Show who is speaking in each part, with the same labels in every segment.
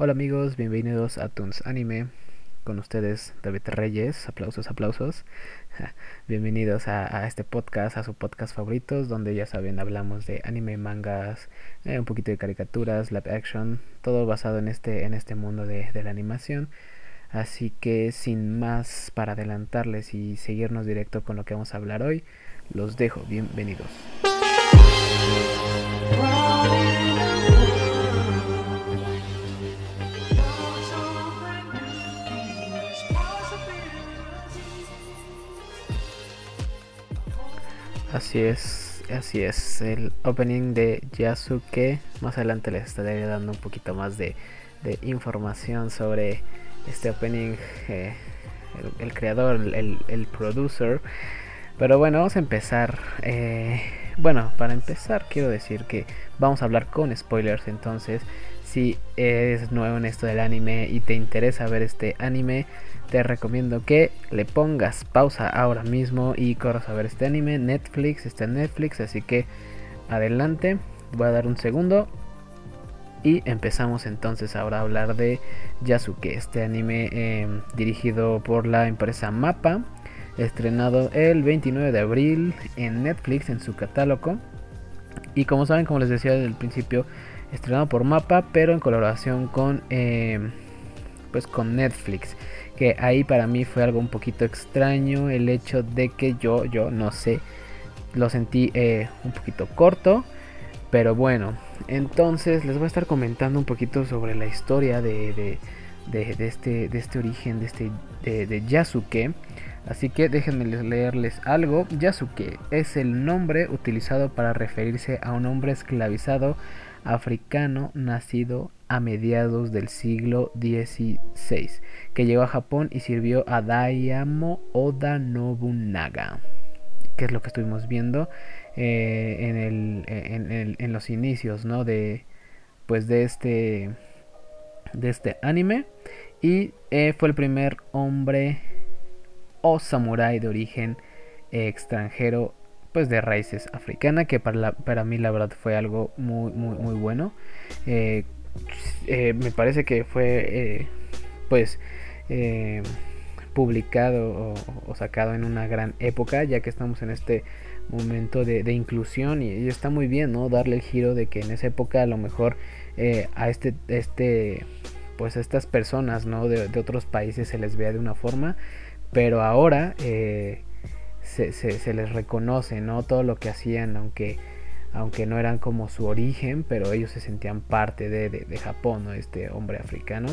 Speaker 1: Hola amigos, bienvenidos a Toons Anime. Con ustedes David Reyes, aplausos, aplausos. bienvenidos a, este podcast, a su podcast favoritos, donde ya saben, hablamos de anime, mangas, eh, un poquito de caricaturas, live action, todo basado en este, en este mundo de, de la animación. Así que sin más para adelantarles y seguirnos directo con lo que vamos a hablar hoy, los dejo, bienvenidos. Así es, así es. El opening de Yasuke. Más adelante les estaré dando un poquito más de, información sobre este opening. Eh, el, creador, el, el, producer. Pero bueno, vamos a empezar. Eh, bueno, para empezar quiero decir que vamos a hablar con spoilers. Entonces, si eres nuevo en esto del anime y te interesa ver este anime, te recomiendo que le pongas pausa ahora mismo y corras a ver este anime. Netflix está en Netflix, así que adelante. Voy a dar un segundo. Y empezamos entonces ahora a hablar de Yasuke, este anime em, dirigido por la empresa Mapa, estrenado el 29 de abril en Netflix en su catálogo. Y como saben, como les decía desde el principio, estrenado por Mapa, pero en colaboración con, em, pues con Netflix que ahí para mí fue algo un poquito extraño el hecho de que yo, yo no sé, lo sentí eh, un poquito corto, pero bueno, entonces les voy a estar comentando un poquito sobre la historia de, de, este, de este origen, de, este, de, Yasuke. Así que déjenme leerles algo. Yasuke es el nombre utilizado para referirse a un hombre esclavizado africano nacido a mediados del siglo XVI, que llegó a Japón y sirvió a Dayamo Oda Nobunaga, que es lo que estuvimos viendo eh, en, los inicios, ¿no? De, pues de este, este anime y eh, fue el primer hombre o samurái de origen extranjero pues de raíces africanas que para, para mí la verdad fue algo muy muy muy bueno. Eh, eh, me parece que fue eh, pues eh, publicado o, sacado en una gran época ya que estamos en este momento de, inclusión y, está muy bien no darle el giro de que en esa época a lo mejor a este este pues a estas personas no de, otros países se les vea de una forma pero ahora se, se, les reconoce no todo lo que hacían aunque aunque no eran como su origen, pero ellos se sentían parte de, de, Japón, ¿no? este hombre africano.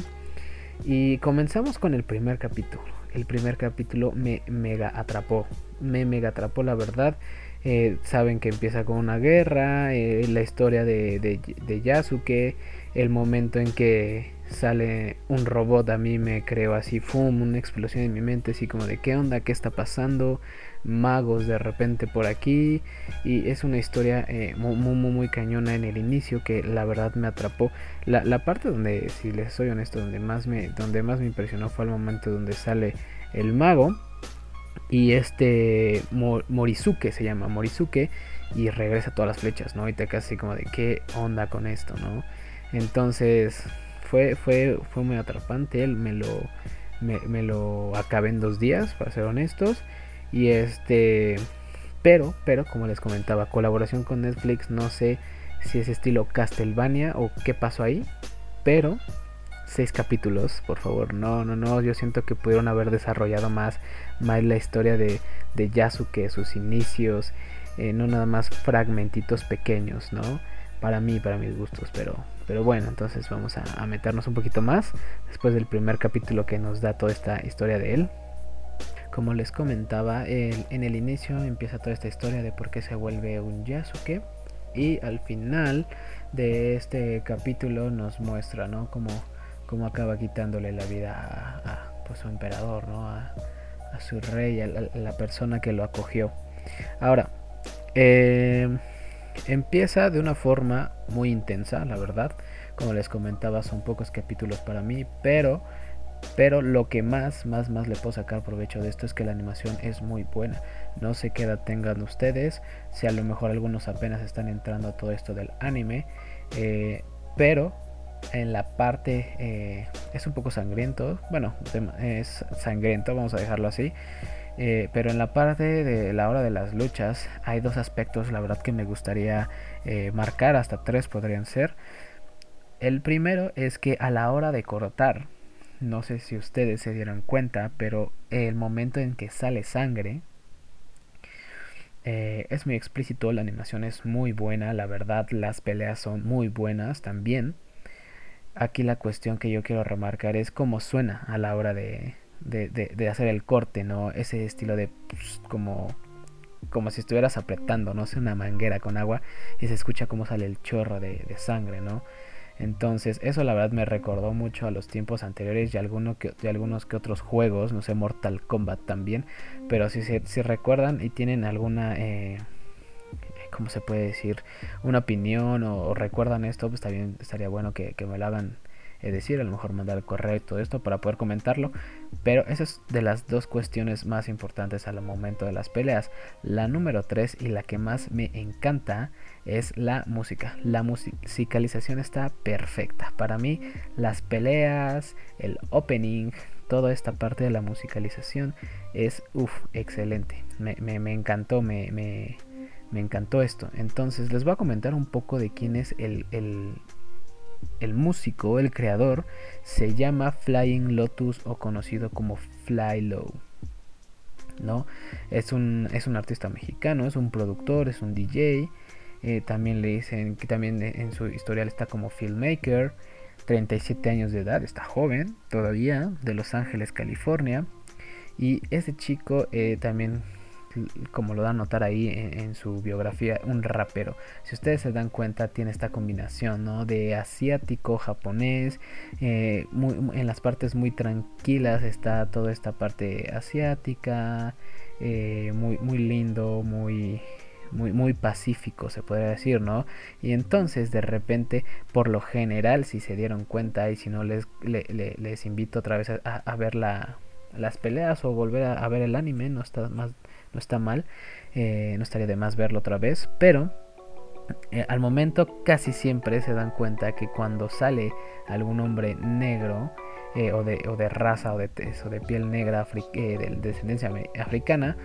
Speaker 1: Y comenzamos con el primer capítulo. El primer capítulo me mega atrapó, me mega atrapó la verdad. Eh, saben que empieza con una guerra, eh, la historia de, de, de Yasuke, el momento en que sale un robot a mí me creo así, fum, una explosión en mi mente, así como de qué onda, qué está pasando, magos de repente por aquí y es una historia eh, muy, muy, muy, cañona en el inicio que la verdad me atrapó. La, la, parte donde, si les soy honesto, donde más me, donde más me impresionó fue el momento donde sale el mago y este Morizuke se llama Morizuke y regresa todas las flechas, ¿no? Y te así como de qué onda con esto, ¿no? Entonces fue, fue, fue muy atrapante, él me lo, me, lo acabé en dos días, para ser honestos. Y este, pero, pero como les comentaba, colaboración con Netflix, no sé si es estilo Castlevania o qué pasó ahí, pero seis capítulos, por favor, no, no, no, yo siento que pudieron haber desarrollado más, más la historia de, de Yasuke, sus inicios, eh, no nada más fragmentitos pequeños, ¿no? Para mí, para mis gustos, pero pero bueno, entonces vamos a, meternos un poquito más después del primer capítulo que nos da toda esta historia de él. Como les comentaba, en el inicio empieza toda esta historia de por qué se vuelve un Yasuke. Y al final de este capítulo nos muestra, ¿no? Cómo, cómo acaba quitándole la vida a, pues, su emperador, ¿no? A, su rey, a la, persona que lo acogió. Ahora, eh, Empieza de una forma muy intensa, la verdad. Como les comentaba, son pocos capítulos para mí, pero pero lo que más, más, más le puedo sacar provecho de esto es que la animación es muy buena. No sé qué tengan ustedes, si a lo mejor algunos apenas están entrando a todo esto del anime, eh, pero en la parte eh, es un poco sangriento, bueno, es sangriento, vamos a dejarlo así. Eh, pero en la parte de la hora de las luchas hay dos aspectos, la verdad que me gustaría marcar, hasta tres podrían ser. El primero es que a la hora de cortar, no sé si ustedes se dieron cuenta, pero el momento en que sale sangre eh, es muy explícito, la animación es muy buena, la verdad las peleas son muy buenas también. Aquí la cuestión que yo quiero remarcar es cómo suena a la hora de, de, hacer el corte, ¿no? Ese estilo de pues, como como si estuvieras apretando, no sé, una manguera con agua y se escucha cómo sale el chorro de, de sangre, ¿no? Entonces, eso la verdad me recordó mucho a los tiempos anteriores y alguno que, algunos que otros juegos, no sé, Mortal Kombat también. Pero si, si recuerdan y tienen alguna, eh, ¿cómo se puede decir? Una opinión o, recuerdan esto, pues también estaría bueno que, que me lo hagan decir, a lo mejor mandar el correo y todo esto para poder comentarlo. Pero esa es de las dos cuestiones más importantes al momento de las peleas. La número 3 y la que más me encanta es la música. La musicalización está perfecta. Para mí, las peleas, el opening, toda esta parte de la musicalización es uff, excelente. Me, encantó, me, me, encantó esto. Entonces les voy a comentar un poco de quién es el músico, el creador, se llama Flying Lotus o conocido como Fly Low. ¿no? Es un, es un artista mexicano, es un productor, es un DJ. Eh, también le dicen que también en su historial está como filmmaker. 37 años de edad, está joven todavía, de Los Ángeles, California. Y ese chico eh, también como lo dan a notar ahí en, su biografía, un rapero. Si ustedes se dan cuenta, tiene esta combinación ¿no? de asiático, japonés. Eh, en las partes muy tranquilas está toda esta parte asiática. Eh, muy, muy lindo, muy, muy, muy pacífico, se podría decir, ¿no? Y entonces, de repente, por lo general, si se dieron cuenta, y si no, les, les invito otra vez a, ver las peleas o volver a, ver el anime, no está más no está mal, eh, no estaría de más verlo otra vez, pero eh, al momento casi siempre se dan cuenta que cuando sale algún hombre negro eh, o, de, o, de, raza o de, o de piel negra de descendencia africana,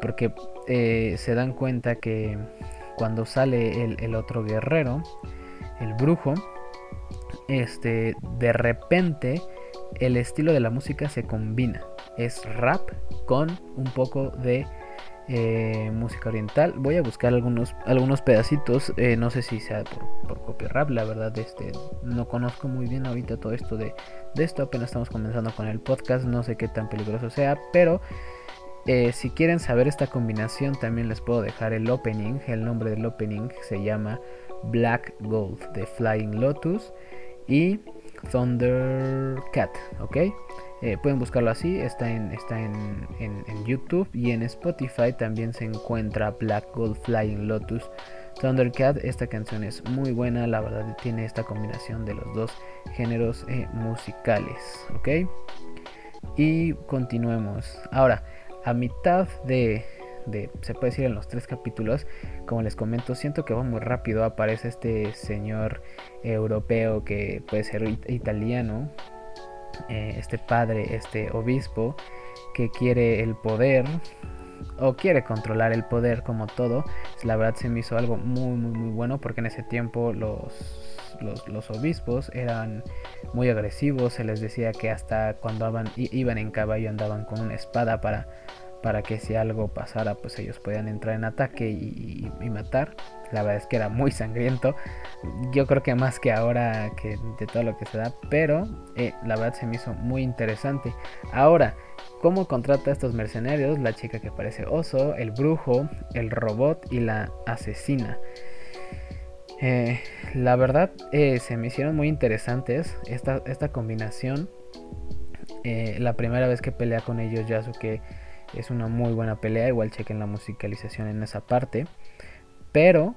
Speaker 1: porque se dan cuenta que cuando sale el, el, otro guerrero, el brujo, este, de repente el estilo de la música se combina. Es rap con un poco de eh, música oriental. Voy a buscar algunos, algunos pedacitos. Eh, no sé si sea por, por copyright. La verdad, este, no conozco muy bien ahorita todo esto de, de, esto. Apenas estamos comenzando con el podcast. No sé qué tan peligroso sea. Pero eh, si quieren saber esta combinación, también les puedo dejar el opening. El nombre del opening se llama Black Gold de Flying Lotus y Thundercat. ¿Ok? Eh, pueden buscarlo así, está, en, está en, YouTube y en Spotify también se encuentra Black Gold Flying Lotus Thundercat. Esta canción es muy buena, la verdad tiene esta combinación de los dos géneros eh, musicales, ¿ok? Y continuemos. Ahora, a mitad de, de, se puede decir en los tres capítulos, como les comento, siento que va muy rápido, aparece este señor europeo que puede ser italiano, eh, este padre, este obispo, que quiere el poder o quiere controlar el poder como todo. La verdad se me hizo algo muy, muy, muy bueno porque en ese tiempo los, los, obispos eran muy agresivos. Se les decía que hasta cuando iban en caballo andaban con una espada para para que si algo pasara pues ellos podían entrar en ataque y, matar. La verdad es que era muy sangriento. Yo creo que más que ahora que de todo lo que se da. Pero eh, la verdad se me hizo muy interesante. Ahora, ¿cómo contrata a estos mercenarios? La chica que parece oso, el brujo, el robot y la asesina. Eh, la verdad eh, se me hicieron muy interesantes esta, esta combinación. la primera vez que pelea con ellos Yasuke es una muy buena pelea. Igual chequen la musicalización en esa parte. Pero,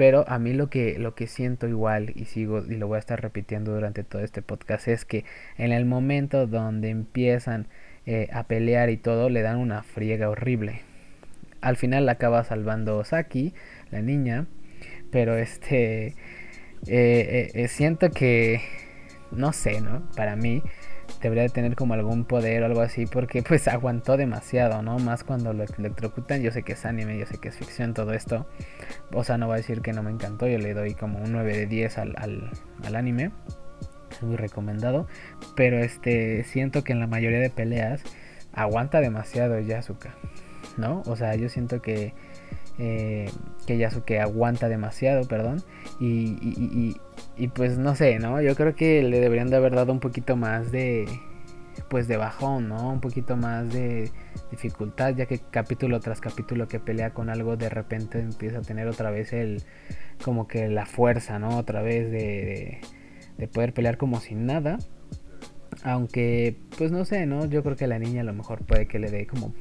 Speaker 1: pero a mí lo que, lo que siento igual y sigo y lo voy a estar repitiendo durante todo este podcast es que en el momento donde empiezan eh, a pelear y todo le dan una friega horrible. Al final la acaba salvando Saki, la niña. Pero este... Eh, eh, siento que no sé, ¿no? Para mí debería de tener como algún poder o algo así porque pues aguantó demasiado, ¿no? Más cuando lo electrocutan, yo sé que es anime, yo sé que es ficción todo esto. O sea, no voy a decir que no me encantó, yo le doy como un 9 de 10 al, al, anime. Es muy recomendado. Pero este siento que en la mayoría de peleas aguanta demasiado Yasuka. ¿No? O sea, yo siento que eh, que Yasuke aguanta demasiado, perdón. Y, pues no sé, ¿no? Yo creo que le deberían de haber dado un poquito más de, pues de bajón, ¿no? Un poquito más de dificultad, ya que capítulo tras capítulo que pelea con algo, de repente empieza a tener otra vez el, como que la fuerza, ¿no? Otra vez de, de poder pelear como sin nada. Aunque, pues no sé, ¿no? Yo creo que la niña a lo mejor puede que le dé como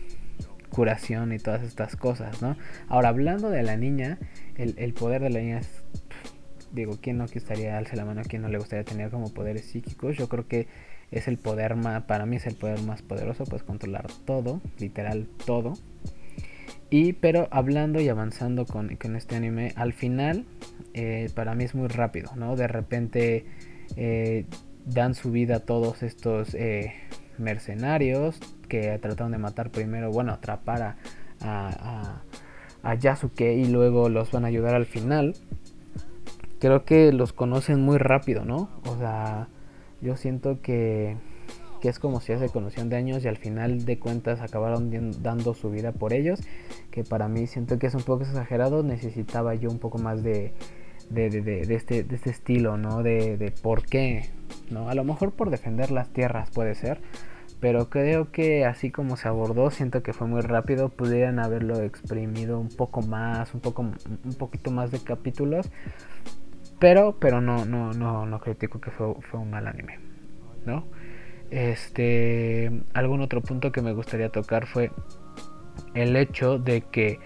Speaker 1: curación y todas estas cosas, ¿no? Ahora, hablando de la niña, el, poder de la niña es, digo, ¿quién no quisiera alce la mano? ¿Quién no le gustaría tener como poderes psíquicos? Yo creo que es el poder más, para mí es el poder más poderoso, pues controlar todo, literal todo. Y pero hablando y avanzando con, este anime, al final eh, para mí es muy rápido, ¿no? De repente eh, dan su vida a todos estos eh, mercenarios que trataron de matar primero, bueno, atrapar a, a, Yasuke y luego los van a ayudar al final. Creo que los conocen muy rápido, ¿no? O sea, yo siento que, que es como si ya se conocían de años y al final de cuentas acabaron dando su vida por ellos. Que para mí siento que es un poco exagerado. Necesitaba yo un poco más de, de, de, este, este estilo, ¿no? De, de por qué, ¿no? A lo mejor por defender las tierras puede ser, pero creo que así como se abordó, siento que fue muy rápido, pudieran haberlo exprimido un poco más, un poco un poquito más de capítulos, pero pero no no no no critico que fue, fue un mal anime, ¿no? Este, algún otro punto que me gustaría tocar fue el hecho de que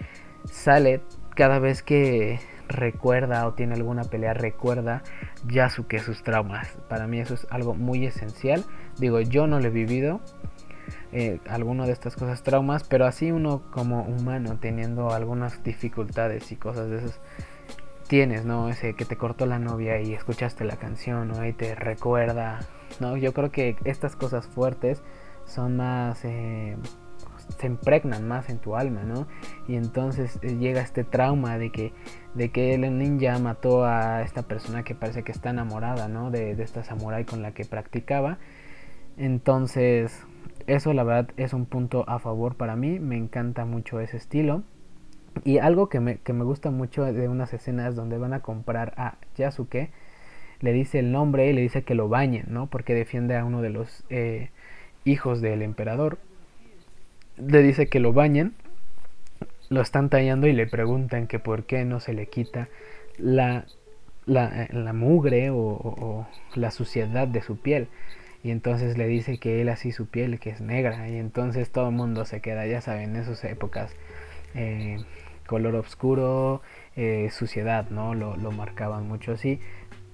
Speaker 1: sale cada vez que recuerda o tiene alguna pelea, recuerda Yasuke sus traumas. Para mí eso es algo muy esencial. Digo, yo no lo he vivido. Eh, alguno de estas cosas traumas, pero así uno como humano teniendo algunas dificultades y cosas de esas tienes, ¿no? Ese que te cortó la novia y escuchaste la canción, ¿no? Y te recuerda, ¿no? Yo creo que estas cosas fuertes son más eh, se impregnan más en tu alma, ¿no? Y entonces eh, llega este trauma de que, de que el ninja mató a esta persona que parece que está enamorada, ¿no? De, esta samurai con la que practicaba. Entonces, eso la verdad es un punto a favor para mí, me encanta mucho ese estilo. Y algo que me, que me gusta mucho de unas escenas donde van a comprar a Yasuke, le dice el nombre y le dice que lo bañen, ¿no? Porque defiende a uno de los eh, hijos del emperador le dice que lo bañen, lo están tallando y le preguntan que por qué no se le quita la, la, la mugre o, la suciedad de su piel. Y entonces le dice que él así su piel, que es negra. Y entonces todo el mundo se queda, ya saben, en esas épocas. Eh, color oscuro, eh, suciedad, ¿no? Lo, lo, marcaban mucho así.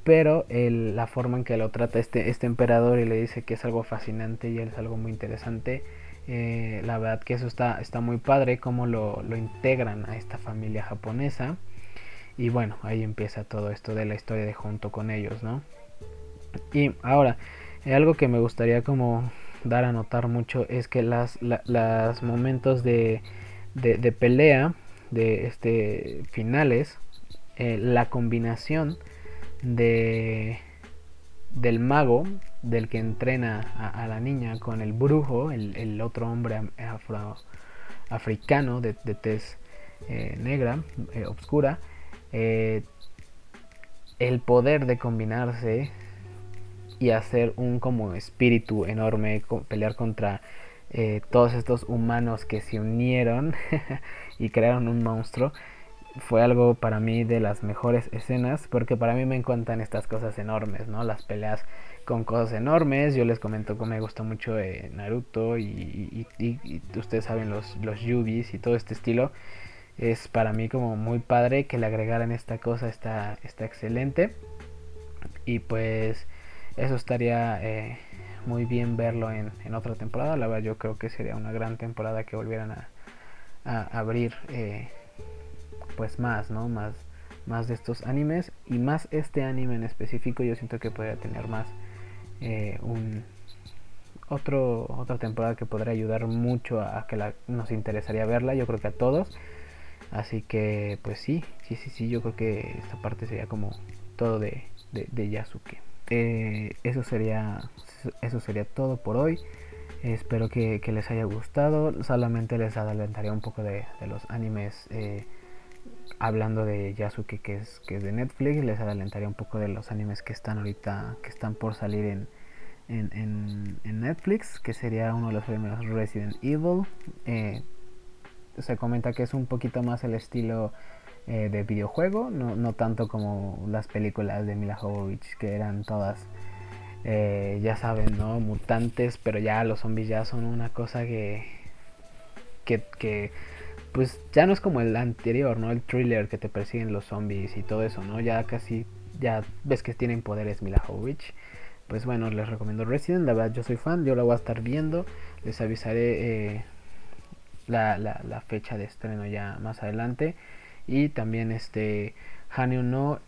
Speaker 1: Pero la forma en que lo trata este, este emperador y le dice que es algo fascinante y es algo muy interesante eh, la verdad que eso está, está muy padre, cómo lo, integran a esta familia japonesa. Y bueno, ahí empieza todo esto de la historia de junto con ellos, ¿no? Y ahora, eh, algo que me gustaría como dar a notar mucho es que las, momentos de, de, pelea, de este finales, eh, la combinación de del mago del que entrena a, la niña con el brujo, el, otro hombre afro, africano de, tez eh, negra, eh, oscura, eh, el poder de combinarse y hacer un como espíritu enorme, pelear contra todos estos humanos que se unieron y crearon un monstruo fue algo para mí de las mejores escenas porque para mí me encantan estas cosas enormes, ¿no? Las peleas con cosas enormes. Yo les comento que me gusta mucho eh, Naruto y, ustedes saben los, los yubis y todo este estilo. Es para mí como muy padre que le agregaran esta cosa, está, está excelente. Y pues eso estaría eh, muy bien verlo en, otra temporada. La verdad yo creo que sería una gran temporada que volvieran a, abrir. Eh, pues más, ¿no? Más, más de estos animes y más este anime en específico yo siento que podría tener más un otro, otra temporada que podría ayudar mucho a, que la, nos interesaría verla, yo creo que a todos. Así que pues sí, sí, sí, sí, yo creo que esta parte sería como todo de, de, Yasuke. Eh, eso sería eso sería todo por hoy. Espero que, les haya gustado. Solamente les adelantaría un poco de, los animes. Eh, hablando de Yasuke que es, que es de Netflix. Les adelantaría un poco de los animes que están ahorita. Que están por salir en, en, Netflix. Que sería uno de los primeros Resident Evil. Eh, se comenta que es un poquito más el estilo eh, de videojuego, no, tanto como las películas de Mila Jovovich que eran todas, eh, ya saben, ¿no? Mutantes, pero ya los zombies ya son una cosa que, que, pues ya no es como el anterior, ¿no? El thriller que te persiguen los zombies y todo eso, ¿no? Ya casi, ya ves que tienen poderes Mila Jovovich. Pues bueno, les recomiendo Resident, la verdad yo soy fan, yo la voy a estar viendo, les avisaré eh, la, la, fecha de estreno ya más adelante. Y también este Hanyu no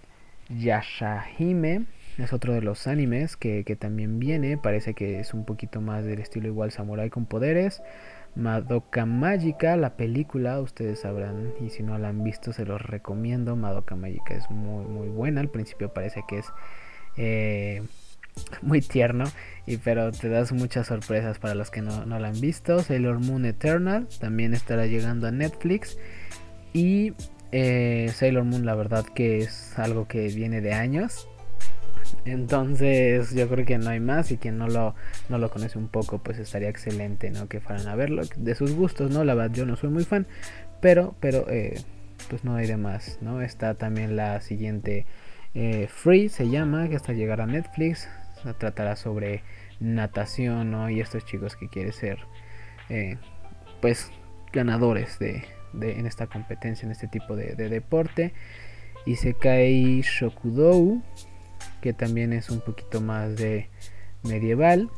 Speaker 1: Yashahime es otro de los animes que, también viene. Parece que es un poquito más del estilo igual samurai con poderes. Madoka Magica, la película, ustedes sabrán, y si no la han visto, se los recomiendo. Madoka Magica es muy, muy buena. Al principio parece que es eh, muy tierno, y, pero te das muchas sorpresas para los que no, no la han visto. Sailor Moon Eternal también estará llegando a Netflix. Y eh, Sailor Moon, la verdad que es algo que viene de años. Entonces yo creo que no hay más y quien no lo, no lo conoce un poco pues estaría excelente ¿no? que fueran a verlo. De sus gustos, ¿no? La verdad yo no soy muy fan, pero, pero eh, pues no hay de más, ¿no? Está también la siguiente eh, Free se llama, que hasta llegar a Netflix. tratará sobre natación, ¿no? Y estos chicos que quieren ser pues ganadores de, en esta competencia, en este tipo de, deporte. Y se cae Shokudou, que también es un poquito más de medieval.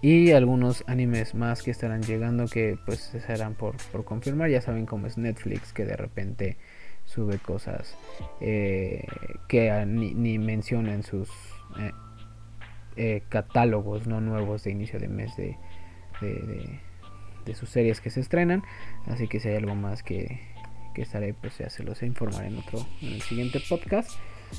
Speaker 1: Y algunos animes más que estarán llegando que pues serán por, confirmar. Ya saben cómo es Netflix, que de repente sube cosas eh, que ni, ni menciona en sus eh, eh, catálogos no nuevos de inicio de mes de, de sus series que se estrenan. Así que si hay algo más que, que estaré, pues ya se los informaré en otro, en el siguiente podcast.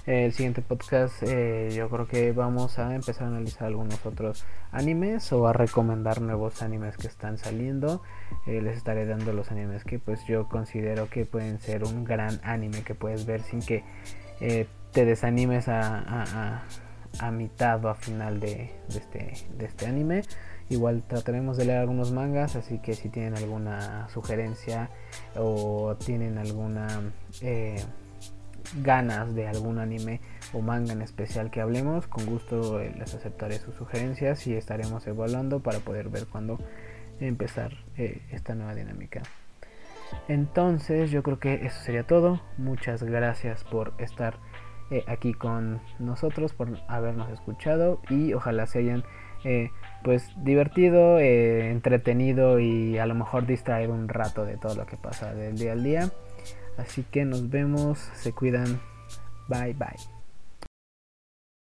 Speaker 1: el siguiente podcast eh, yo creo que vamos a empezar a analizar algunos otros animes o a recomendar nuevos animes que están saliendo. Eh, les estaré dando los animes que pues yo considero que pueden ser un gran anime que puedes ver sin que eh, te desanimes a, a, a, mitad o a final de, de, este, de este anime. Igual trataremos de leer algunos mangas, así que si tienen alguna sugerencia o tienen alguna eh, ganas de algún anime o manga en especial que hablemos, con gusto eh, les aceptaré sus sugerencias y estaremos evaluando para poder ver cuándo empezar eh, esta nueva dinámica. Entonces yo creo que eso sería todo. Muchas gracias por estar aquí con nosotros, por habernos escuchado y ojalá se hayan eh, pues divertido, eh, entretenido y a lo mejor distraer un rato de todo lo que pasa del día al día. Así que nos vemos, se cuidan, bye bye.